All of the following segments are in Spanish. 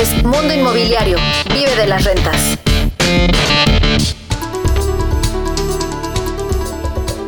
es Mundo Inmobiliario. Vive de las rentas.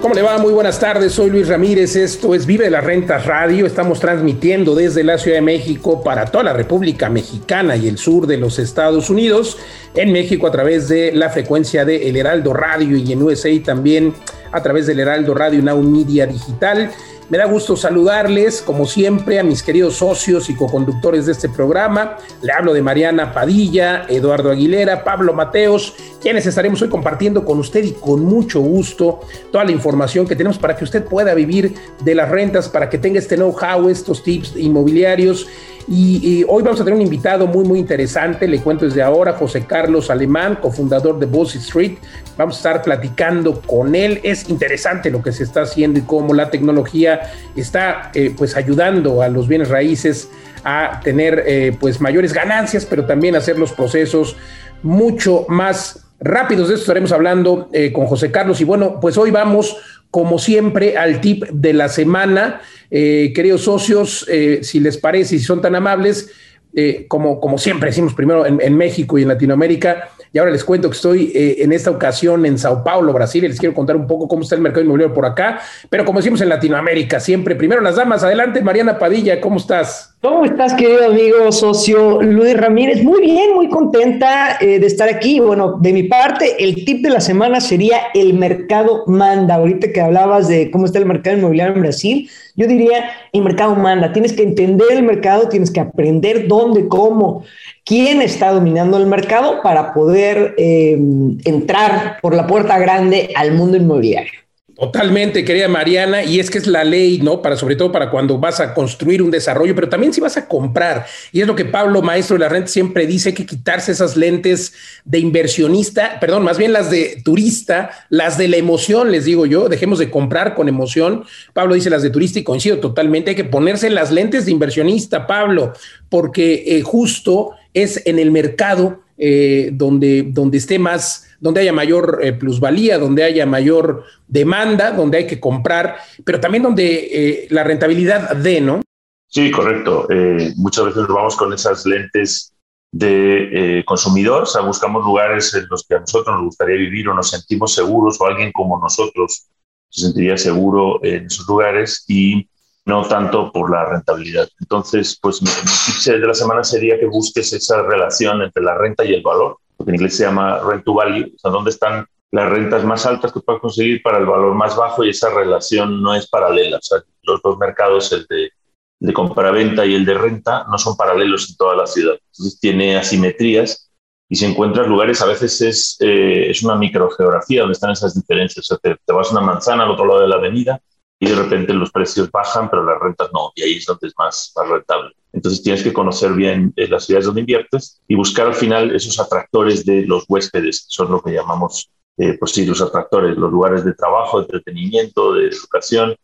¿Cómo le va? Muy buenas tardes, soy Luis Ramírez, esto es Vive las Rentas Radio, estamos transmitiendo desde la Ciudad de México para toda la República Mexicana y el sur de los Estados Unidos, en México a través de la frecuencia de El Heraldo Radio y en USA también a través del Heraldo Radio Now Media Digital. Me da gusto saludarles, como siempre, a mis queridos socios y coconductores de este programa. Le hablo de Mariana Padilla, Eduardo Aguilera, Pablo Mateos, quienes estaremos hoy compartiendo con usted y con mucho gusto toda la información que tenemos para que usted pueda vivir de las rentas, para que tenga este know-how, estos tips inmobiliarios y, hoy vamos a tener un invitado muy, muy interesante. Le cuento desde ahora, José Carlos Alemán, cofundador de Bossy Street. Vamos a estar platicando con él. Es interesante lo que se está haciendo y cómo la tecnología está eh, pues ayudando a los bienes raíces a tener eh, pues mayores ganancias, pero también hacer los procesos mucho más rápidos. De esto estaremos hablando eh, con José Carlos. Y bueno, pues hoy vamos como siempre, al tip de la semana. Eh, queridos socios, eh, si les parece, si son tan amables, eh, como, como siempre decimos primero en, México y en Latinoamérica, y ahora les cuento que estoy en esta ocasión en Sao Paulo, Brasil, y les quiero contar un poco cómo está el mercado inmobiliario por acá, pero como decimos en Latinoamérica, siempre primero las damas, adelante Mariana Padilla, ¿cómo estás? ¿Cómo estás, querido amigo, socio Luis Ramírez? Muy bien, muy contenta eh, de estar aquí. Bueno, de mi parte, el tip de la semana sería el mercado manda. Ahorita que hablabas de cómo está el mercado inmobiliario en Brasil, yo diría el mercado manda. Tienes que entender el mercado, tienes que aprender dónde, cómo, quién está dominando el mercado para poder eh, entrar por la puerta grande al mundo inmobiliario. Totalmente, querida Mariana, y es que es la ley, ¿no? Para sobre todo para cuando vas a construir un desarrollo, pero también si vas a comprar. Y es lo que Pablo, maestro de la renta, siempre dice, que quitarse esas lentes de inversionista, perdón, más bien las de turista, las de la emoción, les digo yo, dejemos de comprar con emoción. Pablo dice las de turista y coincido totalmente, hay que ponerse las lentes de inversionista, Pablo, porque eh, justo es en el mercado eh, donde, donde esté más donde haya mayor eh, plusvalía, donde haya mayor demanda, donde hay que comprar, pero también donde eh, la rentabilidad de, ¿no? Sí, correcto. Eh, muchas veces nos vamos con esas lentes de consumidor, o sea, buscamos lugares en los que a nosotros nos gustaría vivir o nos sentimos seguros o alguien como nosotros se sentiría seguro en esos lugares y no tanto por la rentabilidad. Entonces, pues mi, tip de la semana sería que busques esa relación entre la renta y el valor lo que en inglés se llama rent to value, o sea, dónde están las rentas más altas que puedes conseguir para el valor más bajo y esa relación no es paralela. O sea, los dos mercados, el de, de compra-venta y el de renta, no son paralelos en toda la ciudad. Entonces tiene asimetrías y si encuentras lugares, a veces es, eh, es una microgeografía donde están esas diferencias. O sea, te, te vas a una manzana al otro lado de la avenida y de repente los precios bajan, pero las rentas no, y ahí es donde es más, más rentable. Entonces tienes que conocer bien eh, las ciudades donde inviertes y buscar al final esos atractores de los huéspedes, que son lo que llamamos, eh, pues sí, los atractores, los lugares de trabajo, de entretenimiento, de educación,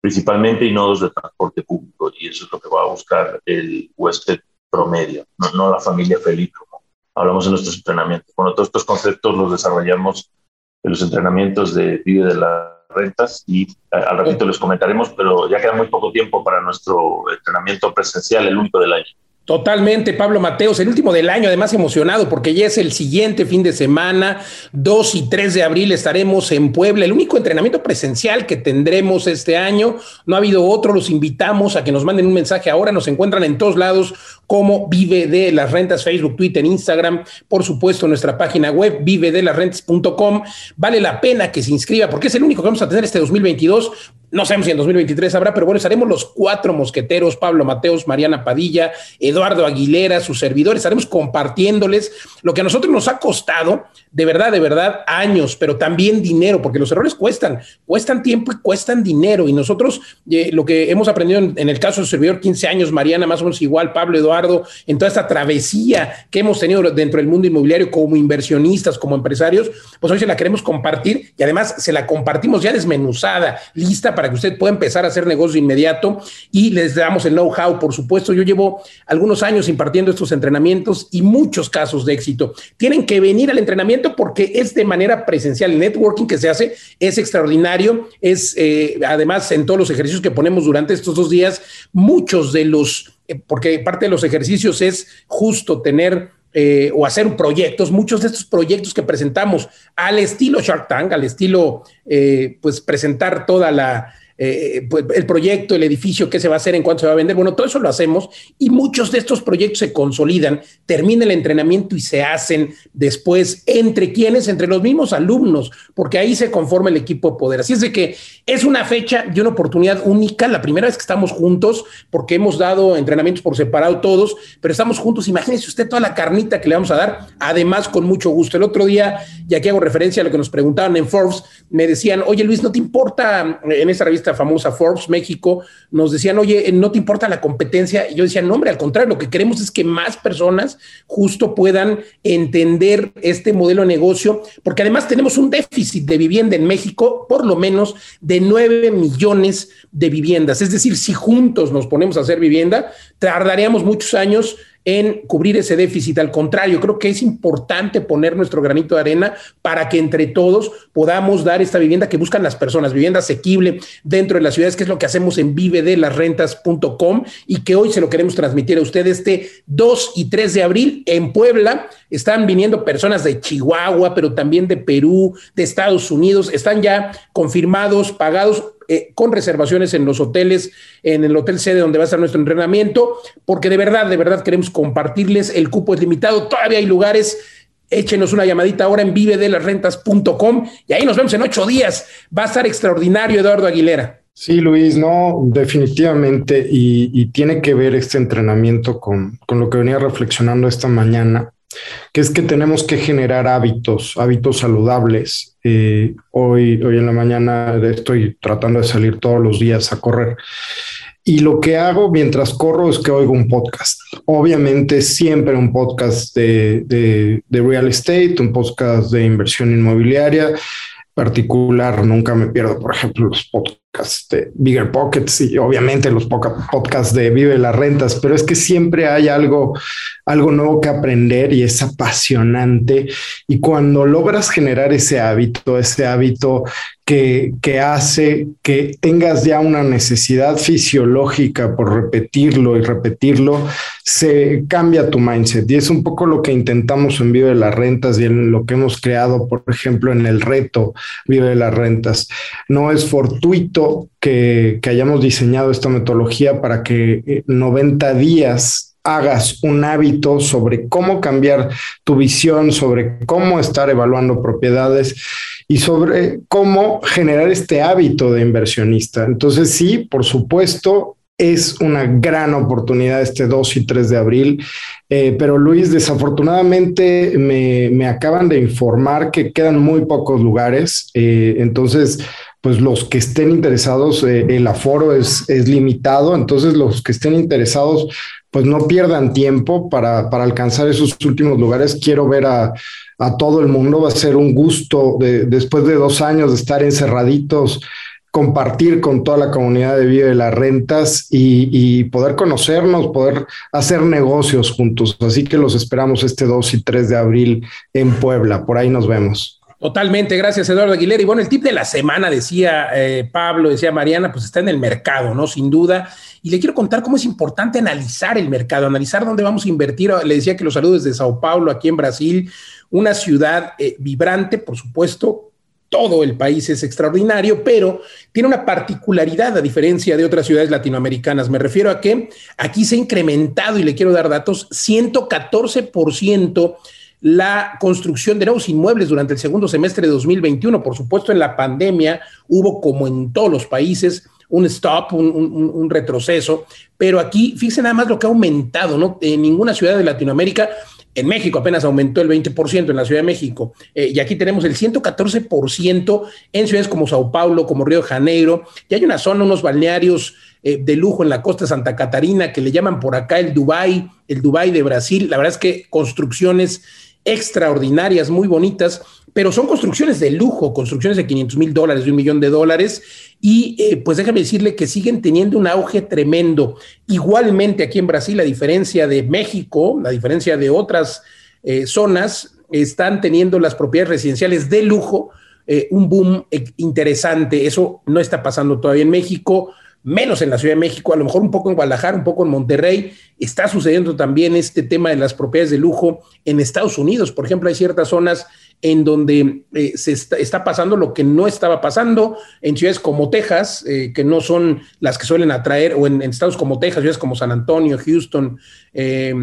principalmente, y nodos de transporte público. Y eso es lo que va a buscar el huésped promedio, no, no la familia feliz, como hablamos en nuestros entrenamientos. Bueno, todos estos conceptos los desarrollamos en los entrenamientos de Vive de la rentas y al ratito les comentaremos, pero ya queda muy poco tiempo para nuestro entrenamiento presencial, el único del año. Totalmente, Pablo Mateos, el último del año, además emocionado porque ya es el siguiente fin de semana, 2 y 3 de abril estaremos en Puebla, el único entrenamiento presencial que tendremos este año, no ha habido otro, los invitamos a que nos manden un mensaje ahora, nos encuentran en todos lados como Vive de las Rentas, Facebook, Twitter, Instagram, por supuesto nuestra página web, vive de las rentas.com, vale la pena que se inscriba porque es el único que vamos a tener este 2022, no sabemos si en 2023 habrá, pero bueno, estaremos los cuatro mosqueteros, Pablo Mateos, Mariana Padilla, Eduardo Aguilera, sus servidores, estaremos compartiéndoles lo que a nosotros nos ha costado, de verdad, de verdad, años, pero también dinero, porque los errores cuestan, cuestan tiempo y cuestan dinero. Y nosotros, eh, lo que hemos aprendido en, el caso del servidor, 15 años, Mariana, más o menos igual, Pablo, Eduardo, en toda esta travesía que hemos tenido dentro del mundo inmobiliario como inversionistas, como empresarios, pues hoy se la queremos compartir y además se la compartimos ya desmenuzada, lista para para que usted pueda empezar a hacer negocio inmediato y les damos el know-how, por supuesto. Yo llevo algunos años impartiendo estos entrenamientos y muchos casos de éxito. Tienen que venir al entrenamiento porque es de manera presencial. El networking que se hace es extraordinario. Es eh, además en todos los ejercicios que ponemos durante estos dos días, muchos de los, eh, porque parte de los ejercicios es justo tener eh, o hacer proyectos, muchos de estos proyectos que presentamos al estilo Shark Tank, al estilo, eh, pues presentar toda la, eh, pues, el proyecto, el edificio, qué se va a hacer, en cuánto se va a vender. Bueno, todo eso lo hacemos y muchos de estos proyectos se consolidan, termina el entrenamiento y se hacen después entre quienes, entre los mismos alumnos, porque ahí se conforma el equipo de poder. Así es de que es una fecha y una oportunidad única, la primera vez que estamos juntos, porque hemos dado entrenamientos por separado todos, pero estamos juntos. Imagínese usted toda la carnita que le vamos a dar, además con mucho gusto. El otro día, ya que hago referencia a lo que nos preguntaban en Forbes, me decían, oye Luis, ¿no te importa en esta revista? Famosa Forbes México, nos decían, oye, no te importa la competencia. Y yo decía, no, hombre, al contrario, lo que queremos es que más personas justo puedan entender este modelo de negocio, porque además tenemos un déficit de vivienda en México, por lo menos de 9 millones de viviendas. Es decir, si juntos nos ponemos a hacer vivienda, tardaríamos muchos años en cubrir ese déficit. Al contrario, creo que es importante poner nuestro granito de arena para que entre todos podamos dar esta vivienda que buscan las personas, vivienda asequible dentro de las ciudades, que es lo que hacemos en vivedelasrentas.com y que hoy se lo queremos transmitir a ustedes este 2 y 3 de abril en Puebla. Están viniendo personas de Chihuahua, pero también de Perú, de Estados Unidos, están ya confirmados, pagados eh, con reservaciones en los hoteles, en el hotel sede donde va a estar nuestro entrenamiento, porque de verdad, de verdad queremos compartirles. El cupo es limitado, todavía hay lugares. Échenos una llamadita ahora en vivedelasrentas.com y ahí nos vemos en ocho días. Va a estar extraordinario, Eduardo Aguilera. Sí, Luis, no, definitivamente, y, tiene que ver este entrenamiento con, con, lo que venía reflexionando esta mañana que es que tenemos que generar hábitos, hábitos saludables. Eh, hoy, hoy en la mañana estoy tratando de salir todos los días a correr. Y lo que hago mientras corro es que oigo un podcast. Obviamente siempre un podcast de, de, de real estate, un podcast de inversión inmobiliaria particular. Nunca me pierdo, por ejemplo, los podcasts de Bigger Pockets y obviamente los podcasts de Vive las Rentas, pero es que siempre hay algo, algo nuevo que aprender y es apasionante. Y cuando logras generar ese hábito, ese hábito que, que hace que tengas ya una necesidad fisiológica por repetirlo y repetirlo, se cambia tu mindset. Y es un poco lo que intentamos en Vive las Rentas y en lo que hemos creado, por ejemplo, en el reto Vive las Rentas. No es fortuito que, hayamos diseñado esta metodología para que 90 eh, días hagas un hábito sobre cómo cambiar tu visión, sobre cómo estar evaluando propiedades y sobre cómo generar este hábito de inversionista. Entonces, sí, por supuesto, es una gran oportunidad este 2 y 3 de abril. Eh, pero Luis, desafortunadamente me, acaban de informar que quedan muy pocos lugares. Eh, entonces, pues los que estén interesados, eh, el aforo es, es, limitado, entonces los que estén interesados, pues no pierdan tiempo para, para alcanzar esos últimos lugares. Quiero ver a, a, todo el mundo, va a ser un gusto de, después de dos años de estar encerraditos compartir con toda la comunidad de Vive de las Rentas y, y, poder conocernos, poder hacer negocios juntos. Así que los esperamos este 2 y 3 de abril en Puebla. Por ahí nos vemos. Totalmente, gracias Eduardo Aguilera. Y bueno, el tip de la semana, decía eh, Pablo, decía Mariana, pues está en el mercado, ¿no? Sin duda. Y le quiero contar cómo es importante analizar el mercado, analizar dónde vamos a invertir. Le decía que los saludos desde Sao Paulo, aquí en Brasil, una ciudad eh, vibrante, por supuesto. Todo el país es extraordinario, pero tiene una particularidad a diferencia de otras ciudades latinoamericanas. Me refiero a que aquí se ha incrementado, y le quiero dar datos, 114% la construcción de nuevos inmuebles durante el segundo semestre de 2021. Por supuesto, en la pandemia hubo, como en todos los países, un stop, un, retroceso, pero aquí, fíjense nada más lo que ha aumentado, ¿no? En ninguna ciudad de Latinoamérica, en México apenas aumentó el 20% en la Ciudad de México, eh, y aquí tenemos el 114% en ciudades como Sao Paulo, como Río de Janeiro, y hay una zona, unos balnearios eh, de lujo en la costa de Santa Catarina que le llaman por acá el Dubai, el Dubai de Brasil. La verdad es que construcciones extraordinarias, muy bonitas. Pero son construcciones de lujo, construcciones de 500 mil dólares, de un millón de dólares, y eh, pues déjame decirle que siguen teniendo un auge tremendo. Igualmente aquí en Brasil, a diferencia de México, a diferencia de otras eh, zonas, están teniendo las propiedades residenciales de lujo eh, un boom interesante. Eso no está pasando todavía en México menos en la Ciudad de México, a lo mejor un poco en Guadalajara, un poco en Monterrey. Está sucediendo también este tema de las propiedades de lujo en Estados Unidos. Por ejemplo, hay ciertas zonas en donde eh, se está, pasando lo que no estaba pasando en ciudades como Texas, eh, que no son las que suelen atraer, o en, estados como Texas, ciudades como San Antonio, Houston, eh,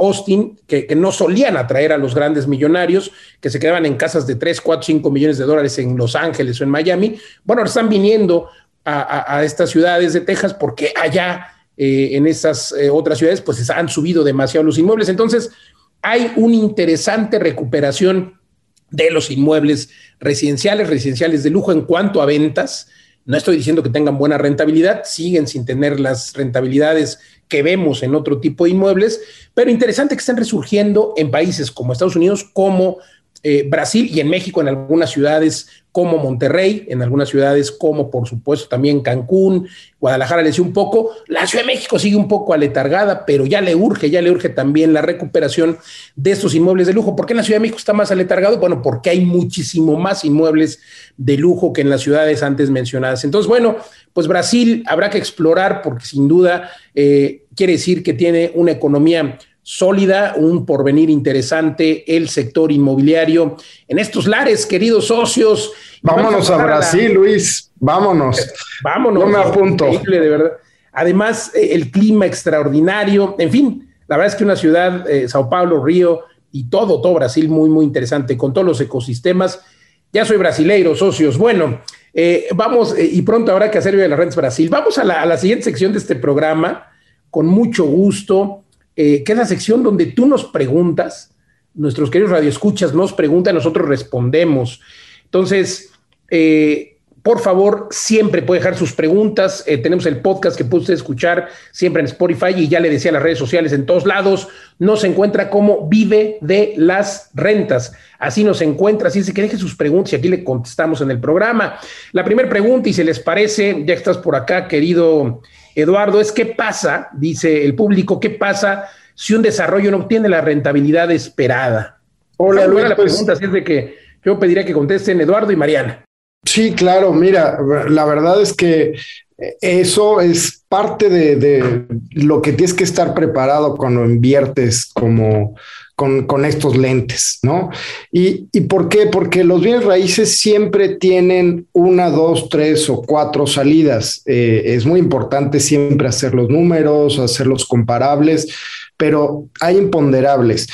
Austin, que, no solían atraer a los grandes millonarios, que se quedaban en casas de 3, 4, 5 millones de dólares en Los Ángeles o en Miami. Bueno, están viniendo a, a estas ciudades de Texas porque allá, en esas otras ciudades, pues han subido demasiado los inmuebles. Entonces, hay una interesante recuperación de los inmuebles residenciales, residenciales de lujo en cuanto a ventas. No estoy diciendo que tengan buena rentabilidad, siguen sin tener las rentabilidades que vemos en otro tipo de inmuebles, pero interesante que estén resurgiendo en países como Estados Unidos, como eh, Brasil y en México, en algunas ciudades como Monterrey, en algunas ciudades como por supuesto también Cancún, Guadalajara le decía un poco, la Ciudad de México sigue un poco aletargada, pero ya le urge, ya le urge también la recuperación de estos inmuebles de lujo. ¿Por qué en la Ciudad de México está más aletargado? Bueno, porque hay muchísimo más inmuebles de lujo que en las ciudades antes mencionadas. Entonces, bueno, pues Brasil habrá que explorar porque sin duda eh, quiere decir que tiene una economía sólida, un porvenir interesante, el sector inmobiliario en estos lares, queridos socios. Vámonos a, Brasil, Luis, vámonos. Eh, vámonos. No me apunto. De verdad. Además, eh, el clima extraordinario, en fin, la verdad es que una ciudad, eh, Sao Paulo, Río y todo, todo Brasil muy, muy interesante, con todos los ecosistemas. Ya soy brasileiro, socios. Bueno, vamos, y pronto habrá que hacer de las Rentas Brasil. Vamos a la, a la siguiente sección de este programa, con mucho gusto. Eh, que es la sección donde tú nos preguntas, nuestros queridos radioescuchas nos preguntan, nosotros respondemos. Entonces, eh, por favor, siempre puede dejar sus preguntas. Eh, tenemos el podcast que puede usted escuchar siempre en Spotify y ya le decía las redes sociales en todos lados. Nos encuentra como Vive de las Rentas. Así nos encuentra. Así es que deje sus preguntas y aquí le contestamos en el programa. La primera pregunta, y si les parece, ya estás por acá, querido Eduardo, es qué pasa, dice el público, qué pasa si un desarrollo no obtiene la rentabilidad esperada. Hola, Luis, la pues pregunta, es de que yo pediría que contesten Eduardo y Mariana. Sí, claro, mira, la verdad es que eso es parte de, lo que tienes que estar preparado cuando inviertes como con, estos lentes, ¿no? ¿Y, ¿Y, por qué? Porque los bienes raíces siempre tienen una, dos, tres o cuatro salidas. Eh, es muy importante siempre hacer los números, hacerlos comparables, pero hay imponderables.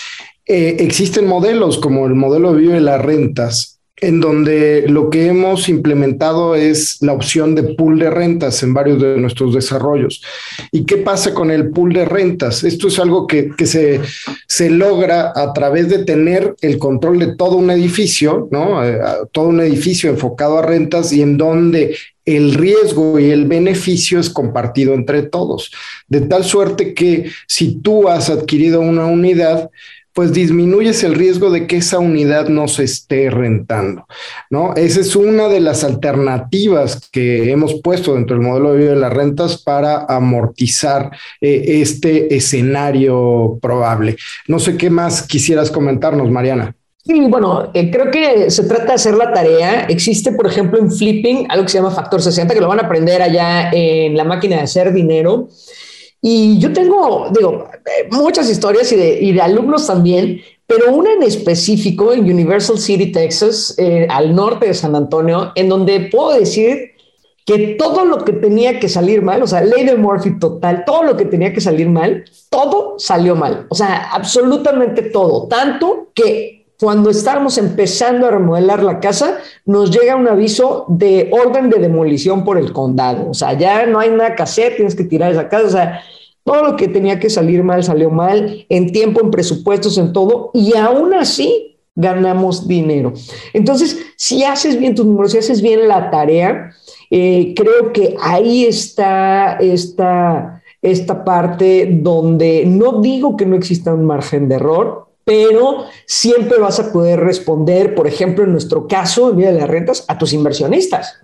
Eh, existen modelos como el modelo de Vive las Rentas, en donde lo que hemos implementado es la opción de pool de rentas en varios de nuestros desarrollos. ¿Y qué pasa con el pool de rentas? Esto es algo que, se, se, logra a través de tener el control de todo un edificio, ¿no? Todo un edificio enfocado a rentas y en donde el riesgo y el beneficio es compartido entre todos. De tal suerte que si tú has adquirido una unidad, pues disminuyes el riesgo de que esa unidad no se esté rentando, ¿no? Esa es una de las alternativas que hemos puesto dentro del modelo de vida de las rentas para amortizar eh, este escenario probable. No sé qué más quisieras comentarnos, Mariana. Sí, bueno, eh, creo que se trata de hacer la tarea. Existe, por ejemplo, en Flipping algo que se llama Factor 60, que lo van a aprender allá en la máquina de hacer dinero. Y yo tengo, digo, muchas historias y de, alumnos también, pero una en específico en Universal City, Texas, eh, al norte de San Antonio, en donde puedo decir que todo lo que tenía que salir mal, o sea, ley de Murphy total, todo lo que tenía que salir mal, todo salió mal. O sea, absolutamente todo. Tanto que cuando estábamos empezando a remodelar la casa, nos llega un aviso de orden de demolición por el condado. O sea, ya no hay nada que hacer, tienes que tirar esa casa. O sea, todo lo que tenía que salir mal salió mal, en tiempo, en presupuestos, en todo, y aún así ganamos dinero. Entonces, si haces bien tus números, si haces bien la tarea, eh, creo que ahí está esta, esta parte donde no digo que no exista un margen de error, pero siempre vas a poder responder, por ejemplo, en nuestro caso, en vía de las rentas, a tus inversionistas.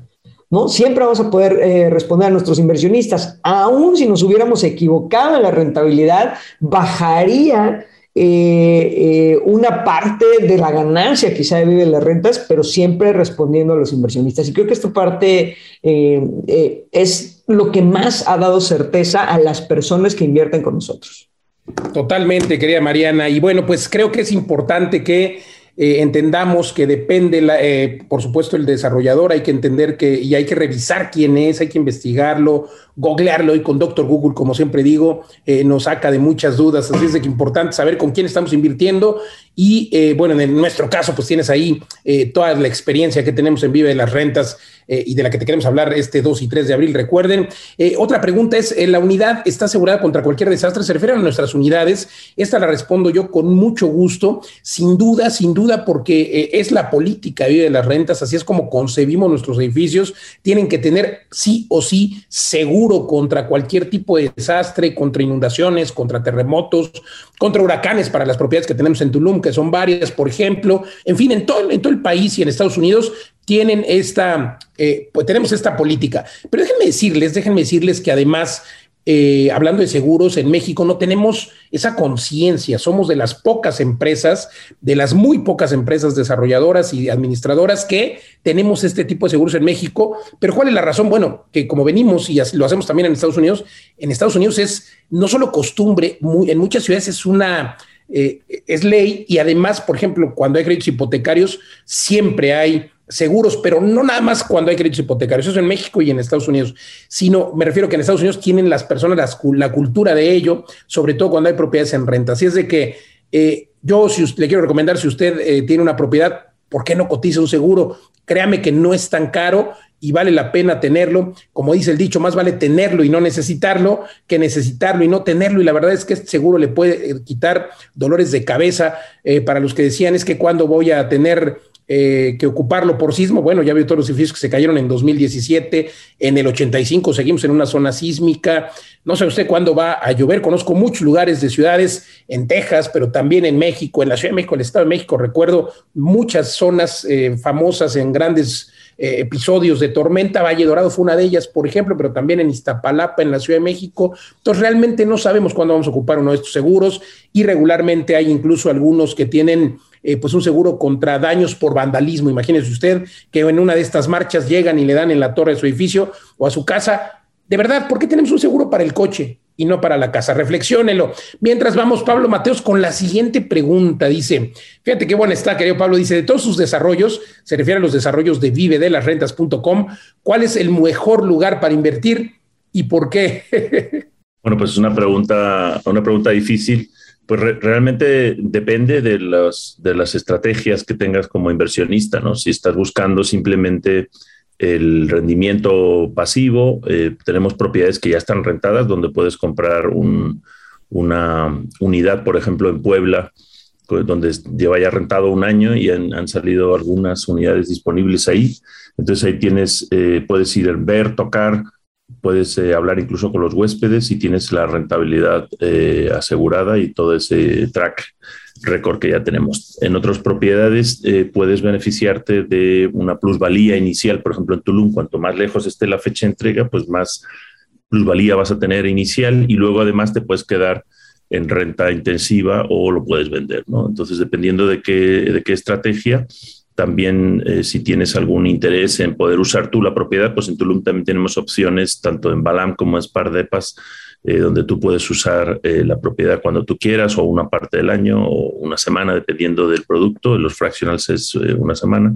¿No? Siempre vamos a poder eh, responder a nuestros inversionistas. Aún si nos hubiéramos equivocado en la rentabilidad, bajaría eh, eh, una parte de la ganancia quizá de Vive las Rentas, pero siempre respondiendo a los inversionistas. Y creo que esta parte es lo que más ha dado certeza a las personas que invierten con nosotros. Totalmente, querida Mariana. Y bueno, pues creo que es importante que eh, entendamos que depende, la, eh, por supuesto, el desarrollador, hay que entender que y hay que revisar quién es, hay que investigarlo, googlearlo y con Doctor Google, como siempre digo, eh, nos saca de muchas dudas, así es de que importante saber con quién estamos invirtiendo y bueno, en nuestro caso, pues tienes ahí toda la experiencia que tenemos en Vive de las Rentas y de la que te queremos hablar este 2 y 3 de abril, recuerden. otra pregunta es, ¿la unidad está asegurada contra cualquier desastre? Se refiere a nuestras unidades, esta la respondo yo con mucho gusto, sin duda, sin duda porque eh, es la política de las rentas, así es como concebimos nuestros edificios, tienen que tener sí o sí seguro contra cualquier tipo de desastre, contra inundaciones, contra terremotos, contra huracanes para las propiedades que tenemos en Tulum, que son varias, por ejemplo, en fin, en todo, el país y en Estados Unidos tienen esta, eh, pues tenemos esta política. Pero déjenme decirles, déjenme decirles que además eh, hablando de seguros, en México no tenemos esa conciencia. Somos de las pocas empresas, de las muy pocas empresas desarrolladoras y administradoras que tenemos este tipo de seguros en México. Pero ¿cuál es la razón? Bueno, que como venimos y lo hacemos también en Estados Unidos, en Estados Unidos es no solo costumbre, en muchas ciudades es una... Eh, es ley y además, por ejemplo, cuando hay créditos hipotecarios, siempre hay seguros, pero no nada más cuando hay créditos hipotecarios, eso en México y en Estados Unidos, sino me refiero que en Estados Unidos tienen las personas la cultura de ello, sobre todo cuando hay propiedades en renta. Así es de que eh, yo si le quiero recomendar, si usted eh, tiene una propiedad, ¿por qué no cotiza un seguro? Créame que no es tan caro y vale la pena tenerlo. Como dice el dicho, más vale tenerlo y no necesitarlo que necesitarlo y no tenerlo. Y la verdad es que este seguro le puede eh, quitar dolores de cabeza para los que decían es que cuando voy a tener eh, que ocuparlo por sismo. Bueno, ya vio todos los edificios que se cayeron en 2017, en el 85 seguimos en una zona sísmica. No sé usted cuándo va a llover. Conozco muchos lugares de ciudades en Texas, pero también en México, en la Ciudad de México, el Estado de México. Recuerdo muchas zonas eh, famosas en grandes eh, episodios de tormenta. Valle Dorado fue una de ellas, por ejemplo, pero también en Iztapalapa, en la Ciudad de México. Entonces, realmente no sabemos cuándo vamos a ocupar uno de estos seguros y regularmente hay incluso algunos que tienen eh, pues un seguro contra daños por vandalismo. Imagínese usted que en una de estas marchas llegan y le dan en la torre de su edificio o a su casa. De verdad, ¿por qué tenemos un seguro para el coche y no para la casa? Reflexiónelo. Mientras vamos, Pablo Mateos, con la siguiente pregunta. Dice, fíjate qué buena está, querido Pablo. Dice, de todos sus desarrollos, se refiere a los desarrollos de vive de las rentas.com, ¿cuál es el mejor lugar para invertir y por qué? bueno, pues es una pregunta, una pregunta difícil pues realmente depende de, de las estrategias que tengas como inversionista, ¿no? Si estás buscando simplemente el rendimiento pasivo, eh, tenemos propiedades que ya están rentadas donde puedes comprar una unidad, por ejemplo, en Puebla, donde lleva ya rentado un año y han, salido algunas unidades disponibles ahí. Entonces ahí tienes, eh, puedes ir a ver, tocar, puedes eh, hablar incluso con los huéspedes y tienes la rentabilidad eh, asegurada y todo ese track record que ya tenemos. En otras propiedades eh, puedes beneficiarte de una plusvalía inicial, por ejemplo en Tulum, cuanto más lejos esté la fecha de entrega, pues más plusvalía vas a tener inicial y luego además te puedes quedar en renta intensiva o lo puedes vender, ¿no? Entonces, dependiendo de qué, de qué estrategia, también, eh, si tienes algún interés en poder usar tú la propiedad, pues en Tulum también tenemos opciones, tanto en Balam como en Spardepas, eh, donde tú puedes usar eh, la propiedad cuando tú quieras, o una parte del año, o una semana, dependiendo del producto. En los fractionals es una semana,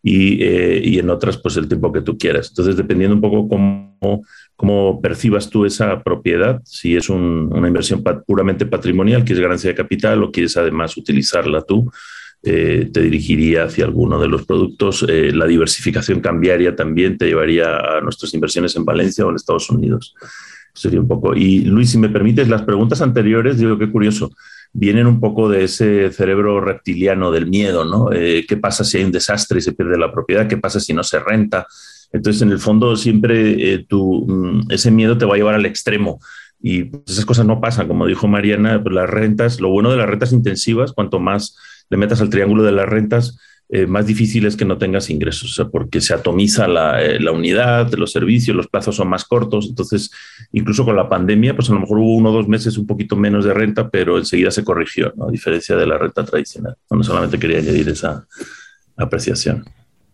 y, y, en otras, pues el tiempo que tú quieras. Entonces, dependiendo un poco cómo, cómo percibas tú esa propiedad, si es una inversión puramente patrimonial, que es ganancia de capital, o quieres además utilizarla tú eh, te dirigiría hacia alguno de los productos. Eh, la diversificación cambiaria también te llevaría a nuestras inversiones en Valencia o en Estados Unidos. Sería un poco. Y Luis, si me permites, las preguntas anteriores, digo, qué curioso, vienen un poco de ese cerebro reptiliano del miedo, ¿no? Eh, ¿Qué pasa si hay un desastre y se pierde la propiedad? ¿Qué pasa si no se renta? Entonces, en el fondo, siempre tu, mm, ese miedo te va a llevar al extremo y pues, esas cosas no pasan, como dijo Mariana, pues las rentas, lo bueno de las rentas intensivas, cuanto más le metas al triángulo de las rentas, eh, más difícil es que no tengas ingresos, porque se atomiza la, eh, la, unidad, los servicios, los plazos son más cortos. Entonces, incluso con la pandemia, pues a lo mejor hubo uno o dos meses un poquito menos de renta, pero enseguida se corrigió, ¿no? a diferencia de la renta tradicional. No solamente quería añadir esa apreciación.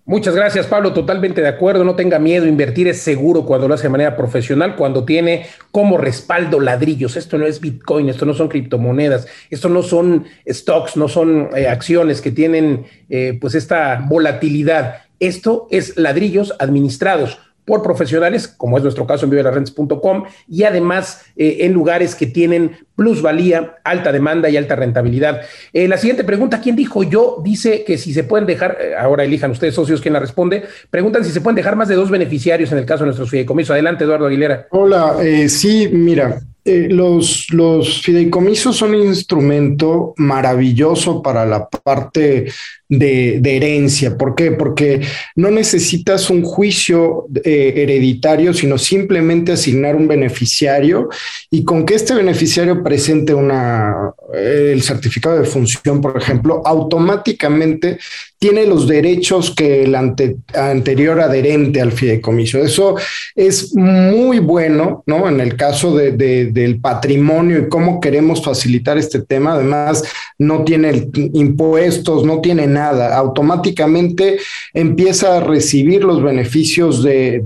Muchas gracias, Pablo. Totalmente de acuerdo. No tenga miedo. Invertir es seguro cuando lo hace de manera profesional, cuando tiene como respaldo ladrillos. Esto no es Bitcoin, esto no son criptomonedas, esto no son stocks, no son eh, acciones que tienen eh, pues esta volatilidad. Esto es ladrillos administrados por profesionales, como es nuestro caso en vivelarrentes.com, y además eh, en lugares que tienen plusvalía, alta demanda y alta rentabilidad. Eh, la siguiente pregunta, ¿quién dijo yo? Dice que si se pueden dejar, eh, ahora elijan ustedes socios quién la responde, preguntan si se pueden dejar más de dos beneficiarios en el caso de nuestros fideicomisos. Adelante, Eduardo Aguilera. Hola, sí, mira, eh, los, los, fideicomisos son un instrumento maravilloso para la parte de, herencia. ¿Por qué? Porque no necesitas un juicio eh, hereditario, sino simplemente asignar un beneficiario y con que este beneficiario presente una, el certificado de función, por ejemplo, automáticamente tiene los derechos que el anterior adherente al fideicomiso. Eso es muy bueno, ¿no? En el caso de, del patrimonio y cómo queremos facilitar este tema. Además, no tiene impuestos, no tiene nada. Automáticamente empieza a recibir los beneficios de,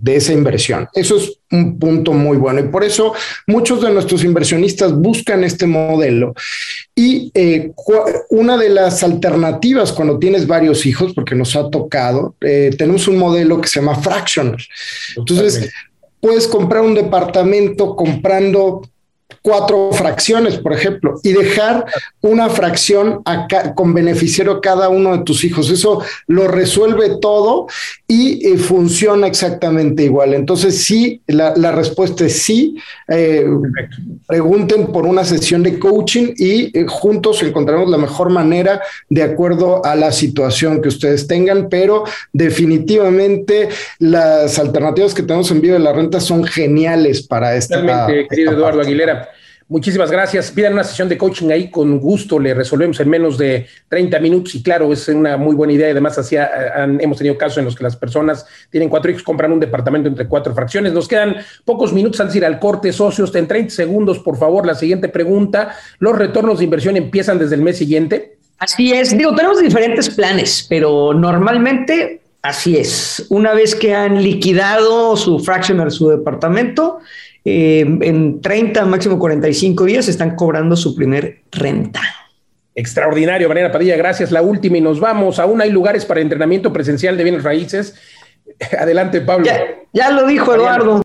de esa inversión. Eso es un punto muy bueno. Y por eso muchos de nuestros inversionistas buscan este modelo. Y eh, una de las alternativas cuando tienes varios hijos, porque nos ha tocado, eh, tenemos un modelo que se llama fractional. Entonces, puedes comprar un departamento comprando cuatro fracciones, por ejemplo, y dejar una fracción con beneficiario cada uno de tus hijos. Eso lo resuelve todo y eh, funciona exactamente igual. Entonces, sí, la, respuesta es sí. Eh, pregunten por una sesión de coaching y eh, juntos encontraremos la mejor manera de acuerdo a la situación que ustedes tengan, pero definitivamente las alternativas que tenemos en vivo de la renta son geniales para esta. Realmente, querido Eduardo Aguilera. Muchísimas gracias. Pidan una sesión de coaching ahí, con gusto le resolvemos en menos de 30 minutos y claro, es una muy buena idea. Además, así hemos tenido casos en los que las personas tienen cuatro hijos, compran un departamento entre cuatro fracciones. Nos quedan pocos minutos de ir al corte, socios. En 30 segundos, por favor, la siguiente pregunta. ¿Los retornos de inversión empiezan desde el mes siguiente? Así es. Digo, tenemos diferentes planes, pero normalmente así es. Una vez que han liquidado su fractional, su departamento, eh, en 30, máximo 45 días están cobrando su primer renta. Extraordinario, Mariana Padilla, gracias. La última y nos vamos. Aún hay lugares para entrenamiento presencial de bienes raíces. Adelante, Pablo. Ya, lo dijo Eduardo.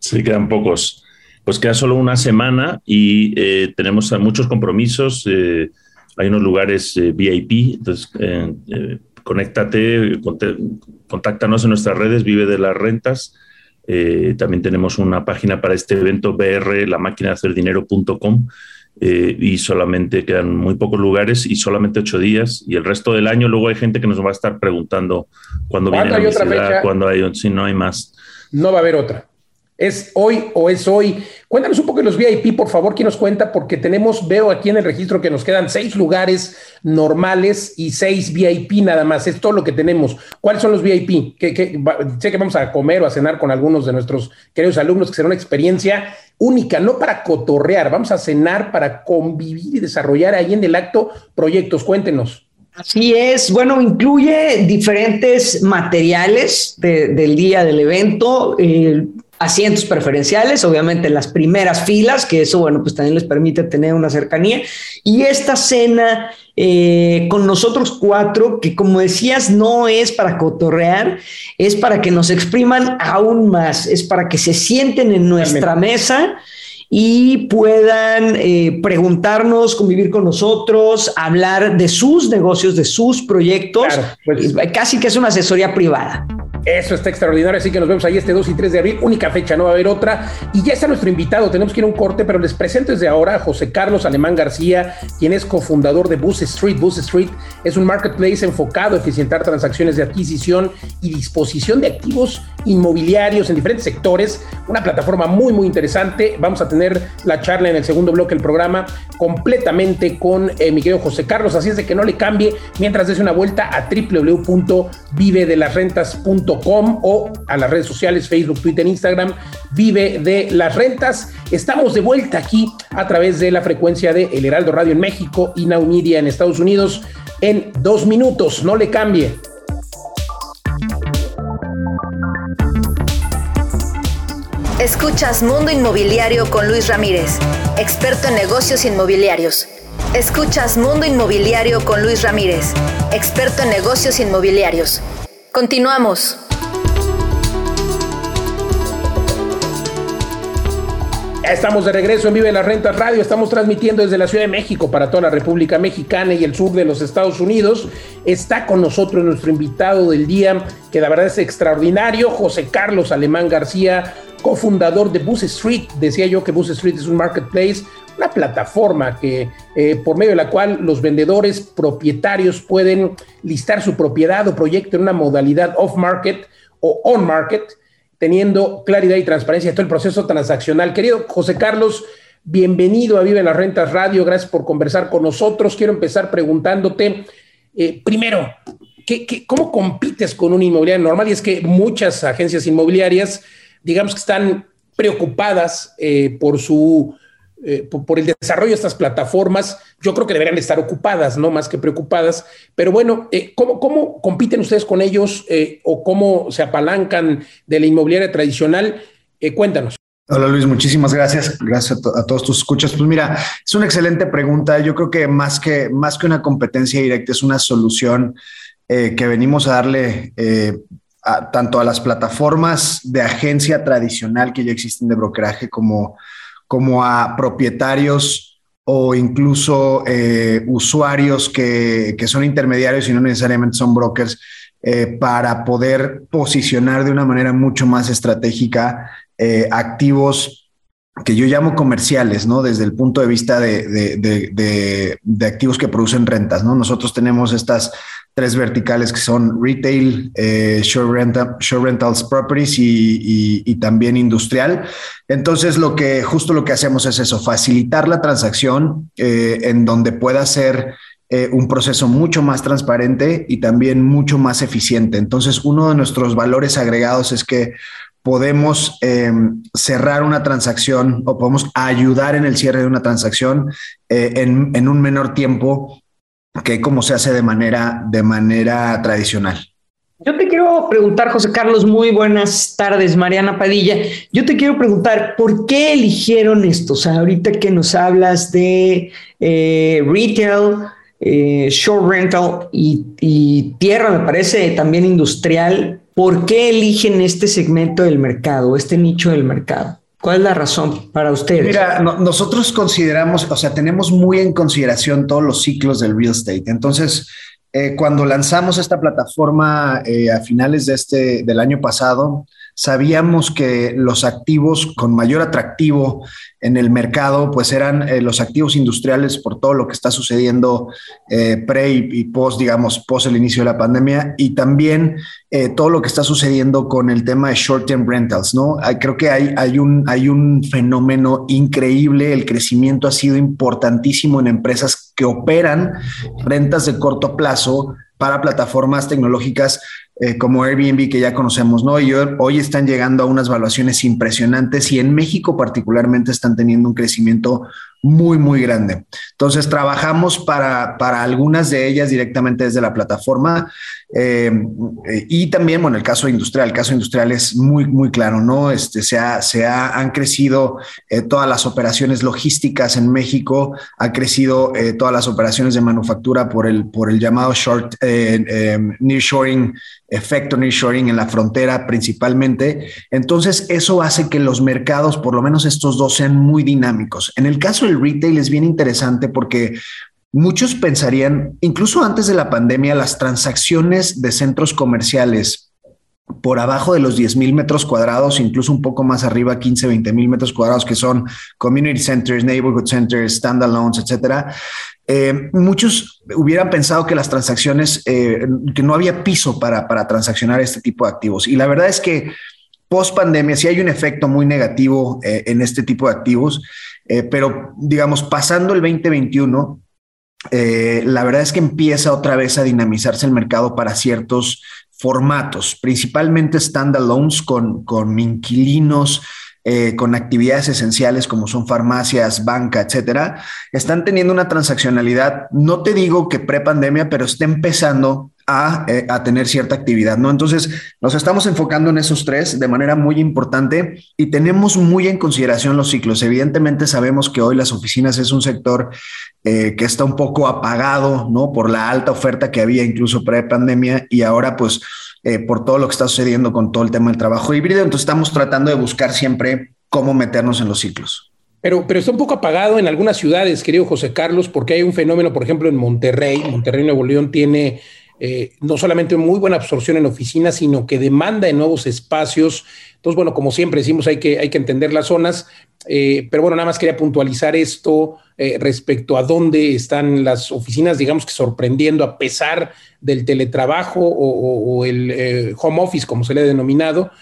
Sí, quedan pocos. Pues queda solo una semana y eh, tenemos muchos compromisos. Eh, hay unos lugares VIP, entonces conéctate, contáctanos en nuestras redes, Vive de las Rentas eh, también tenemos una página para este evento, BR, la máquina de hacer dinero.com. Eh, y solamente quedan muy pocos lugares y solamente ocho días y el resto del año luego hay gente que nos va a estar preguntando cuándo viene la ciudad, cuándo hay, si no hay más. No va a haber otra. ¿Es hoy o es hoy? Cuéntanos un poco de los VIP, por favor, ¿quién nos cuenta? Porque tenemos, veo aquí en el registro que nos quedan seis lugares normales y seis VIP nada más. Es todo lo que tenemos. ¿Cuáles son los VIP? sé que vamos a comer o a cenar con algunos de nuestros queridos alumnos, que será una experiencia única, no para cotorrear, vamos a cenar para convivir y desarrollar ahí en el acto proyectos. Cuéntenos. Así es, bueno, incluye diferentes materiales del día del evento. Eh, asientos preferenciales, obviamente en las primeras filas, que eso, bueno, pues también les permite tener una cercanía. Y esta cena eh, con nosotros cuatro, que como decías, no es para cotorrear, es para que nos expriman aún más, es para que se sienten en nuestra mesa y puedan eh, preguntarnos, convivir con nosotros, hablar de sus negocios, de sus proyectos, pues. casi que es una asesoría privada. Eso está extraordinario, así que nos vemos ahí este 2 y 3 de abril, única fecha, no va a haber otra. Y ya está nuestro invitado, tenemos que ir a un corte, pero les presento desde ahora a José Carlos Alemán García, quien es cofundador de Bus Street. Bus Street es un marketplace enfocado a eficientar transacciones de adquisición y disposición de activos inmobiliarios en diferentes sectores. Una plataforma muy, muy interesante. Vamos a tener la charla en el segundo bloque del programa completamente con eh, mi querido José Carlos, así es de que no le cambie mientras des una vuelta a www.vivedelasrentas.com o a las redes sociales, Facebook, Twitter, Instagram, Vive de las Rentas. Estamos de vuelta aquí a través de la frecuencia de El Heraldo Radio en México y Now en Estados Unidos en dos minutos. No le cambie. Escuchas Mundo Inmobiliario con Luis Ramírez, experto en negocios inmobiliarios. Escuchas Mundo Inmobiliario con Luis Ramírez, experto en negocios inmobiliarios. Continuamos. Estamos de regreso en Vive las Rentas Radio. Estamos transmitiendo desde la Ciudad de México para toda la República Mexicana y el sur de los Estados Unidos. Está con nosotros nuestro invitado del día, que la verdad es extraordinario, José Carlos Alemán García, cofundador de Bus Street. Decía yo que Bus Street es un marketplace, una plataforma que eh, por medio de la cual los vendedores propietarios pueden listar su propiedad o proyecto en una modalidad off market o on market teniendo claridad y transparencia en todo el proceso transaccional. Querido José Carlos, bienvenido a Vive las Rentas Radio, gracias por conversar con nosotros. Quiero empezar preguntándote, eh, primero, ¿qué, cómo compites con una inmobiliaria normal? Y es que muchas agencias inmobiliarias, digamos que están preocupadas eh, por su eh, por, el desarrollo de estas plataformas, yo creo que deberían estar ocupadas, no más que preocupadas. Pero bueno, eh, ¿cómo, compiten ustedes con ellos eh, o cómo se apalancan de la inmobiliaria tradicional? cuéntanos. Hola Luis, muchísimas gracias. Gracias a, todos tus escuchas. Pues mira, es una excelente pregunta. Yo creo que más que, más que una competencia directa, es una solución que venimos a darle tanto a las plataformas de agencia tradicional que ya existen de brokeraje como como a propietarios o incluso eh, usuarios que, son intermediarios y no necesariamente son brokers, eh, para poder posicionar de una manera mucho más estratégica eh, activos que yo llamo comerciales, ¿no? Desde el punto de vista de, activos que producen rentas, ¿no? Nosotros tenemos estas tres verticales que son retail, eh, rentals properties y, también industrial. Entonces, lo que justo lo que hacemos es eso, facilitar la transacción eh, en donde pueda ser eh, un proceso mucho más transparente y también mucho más eficiente. Entonces, uno de nuestros valores agregados es que podemos cerrar una transacción o podemos ayudar en el cierre de una transacción en un menor tiempo que como se hace de manera, de manera tradicional. Yo te quiero preguntar, José Carlos, muy buenas tardes, Mariana Padilla. Yo te quiero preguntar, ¿por qué eligieron esto? O sea, ahorita que nos hablas de eh, retail, eh, short rental y, y, tierra, me parece también industrial, ¿por qué eligen este segmento del mercado, este nicho del mercado? ¿Cuál es la razón para ustedes? Mira, nosotros consideramos, o sea, tenemos muy en consideración todos los ciclos del real estate. Entonces, eh, cuando lanzamos esta plataforma eh, a finales de este, del año pasado, sabíamos que los activos con mayor atractivo en el mercado, pues eran eh, los activos industriales por todo lo que está sucediendo eh, pre y, post, digamos, post el inicio de la pandemia y también eh, todo lo que está sucediendo con el tema de short-term rentals, ¿no? creo que hay, un fenómeno increíble, el crecimiento ha sido importantísimo en empresas que operan rentas de corto plazo para plataformas tecnológicas eh, como Airbnb que ya conocemos, ¿no? Y hoy están llegando a unas valuaciones impresionantes y en México particularmente están teniendo un crecimiento muy, muy grande. Entonces, trabajamos para, para algunas de ellas directamente desde la plataforma eh, y también, bueno, el caso industrial, el caso industrial es muy, muy claro, ¿no? Este, se, ha, han crecido eh, todas las operaciones logísticas en México, ha crecido eh, todas las operaciones de manufactura por el, por el llamado short nearshoring, efecto nearshoring en la frontera principalmente. Entonces, eso hace que los mercados, por lo menos estos dos, sean muy dinámicos. En el caso el retail es bien interesante porque muchos pensarían, incluso antes de la pandemia, las transacciones de centros comerciales por abajo de los 10 mil metros cuadrados, incluso un poco más arriba, 15, 20 mil metros cuadrados, que son community centers, neighborhood centers, standalones, etcétera. Eh, muchos hubieran pensado que las transacciones, eh, que no había piso para, para transaccionar este tipo de activos. Y la verdad es que post pandemia sí hay un efecto muy negativo eh, en este tipo de activos, pero digamos, pasando el 2021, la verdad es que empieza otra vez a dinamizarse el mercado para ciertos formatos, principalmente standalones con, con inquilinos, eh, con actividades esenciales como son farmacias, banca, etcétera, están teniendo una transaccionalidad, no te digo que pre-pandemia, pero está empezando a, eh, a, tener cierta actividad, ¿no? Entonces, nos estamos enfocando en esos tres de manera muy importante y tenemos muy en consideración los ciclos. Evidentemente sabemos que hoy las oficinas es un sector eh, que está un poco apagado, ¿no? Por la alta oferta que había incluso pre-pandemia y ahora pues eh, por todo lo que está sucediendo con todo el tema del trabajo híbrido. Entonces estamos tratando de buscar siempre cómo meternos en los ciclos. Pero, pero está un poco apagado en algunas ciudades, querido José Carlos, porque hay un fenómeno, por ejemplo, en Monterrey. Monterrey, Nuevo León tiene eh, no solamente muy buena absorción en oficinas, sino que demanda de nuevos espacios. Entonces, bueno, como siempre decimos, hay que, hay que entender las zonas, eh, pero bueno, nada más quería puntualizar esto eh, respecto a dónde están las oficinas, digamos que sorprendiendo a pesar del teletrabajo o, el home office, como se le ha denominado.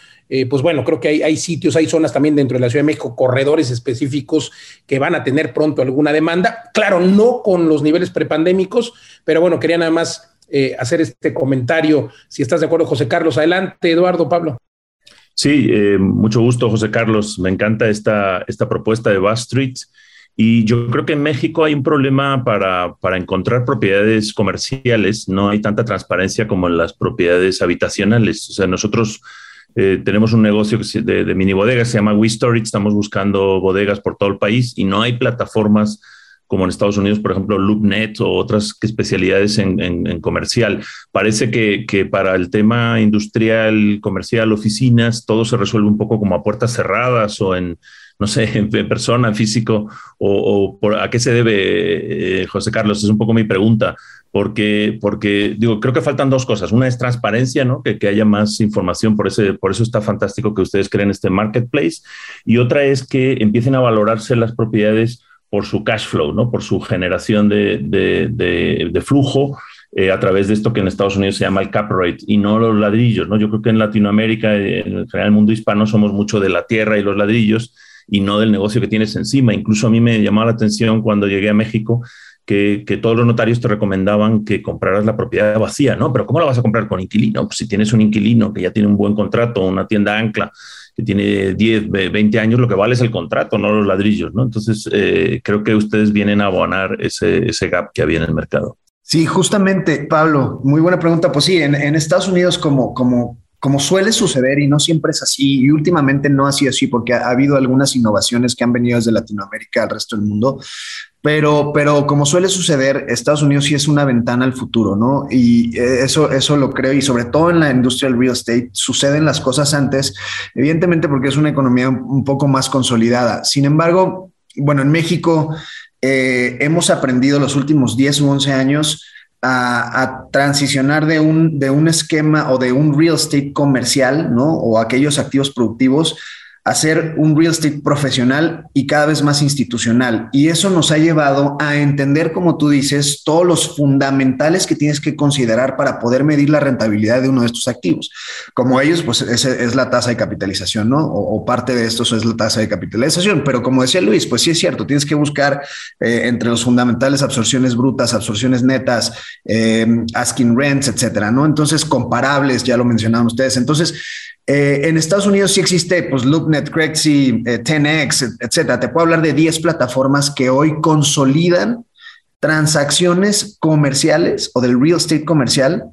pues bueno, creo que hay, hay, sitios, hay zonas también dentro de la Ciudad de México, corredores específicos que van a tener pronto alguna demanda. Claro, no con los niveles prepandémicos, pero bueno, quería nada más eh, hacer este comentario. Si estás de acuerdo, José Carlos, adelante, Eduardo, Pablo. Sí, eh, mucho gusto, José Carlos. Me encanta esta, esta propuesta de Bass Street. Y yo creo que en México hay un problema para, para, encontrar propiedades comerciales. No hay tanta transparencia como en las propiedades habitacionales. O sea, nosotros eh, tenemos un negocio de, de mini bodegas, se llama We Storage. Estamos buscando bodegas por todo el país y no hay plataformas como en Estados Unidos, por ejemplo, LoopNet o otras especialidades en, comercial. Parece que, para el tema industrial, comercial, oficinas, todo se resuelve un poco como a puertas cerradas o en, no sé, en persona, físico, o, por, a qué se debe, eh, José Carlos, es un poco mi pregunta. Porque, porque digo, creo que faltan dos cosas. Una es transparencia, ¿no? Que, que haya más información, por, ese, por eso está fantástico que ustedes creen este marketplace. Y otra es que empiecen a valorarse las propiedades por su cash flow, ¿no? por su generación de, de, flujo eh, a través de esto que en Estados Unidos se llama el cap rate y no los ladrillos. ¿no? Yo creo que en Latinoamérica, en general el mundo hispano, somos mucho de la tierra y los ladrillos y no del negocio que tienes encima. Incluso a mí me llamaba la atención cuando llegué a México que, todos los notarios te recomendaban que compraras la propiedad vacía, ¿no? Pero ¿cómo la vas a comprar con inquilino? Pues si tienes un inquilino que ya tiene un buen contrato, una tienda ancla, que tiene 10, 20 años, lo que vale es el contrato, no los ladrillos, ¿no? Entonces, eh, creo que ustedes vienen a abonar ese, ese gap que había en el mercado. Sí, justamente, Pablo, muy buena pregunta. Pues sí, en, Estados Unidos, como, como, como suele suceder, y no siempre es así, y últimamente no ha sido así, porque ha habido algunas innovaciones que han venido desde Latinoamérica al resto del mundo, pero, pero como suele suceder, Estados Unidos sí es una ventana al futuro, ¿no? Y eh, eso, eso lo creo, y sobre todo en la industria del real estate, suceden las cosas antes, evidentemente porque es una economía un poco más consolidada. Sin embargo, bueno, en México eh, hemos aprendido los últimos 10 u 11 años a, a, transicionar de un, de un esquema o de un real estate comercial, ¿no? O aquellos activos productivos hacer un real estate profesional y cada vez más institucional. Y eso nos ha llevado a entender, como tú dices, todos los fundamentales que tienes que considerar para poder medir la rentabilidad de uno de estos activos. Como ellos, pues es la tasa de capitalización, ¿no? O, parte de esto es la tasa de capitalización. Pero como decía Luis, pues sí es cierto, tienes que buscar eh, entre los fundamentales absorciones brutas, absorciones netas, eh, asking rents, etcétera, ¿no? Entonces, comparables, ya lo mencionaban ustedes. Entonces, eh, en Estados Unidos sí existe, pues, LoopNet, Crexy, 10X, eh, etcétera. Te puedo hablar de 10 plataformas que hoy consolidan transacciones comerciales o del real estate comercial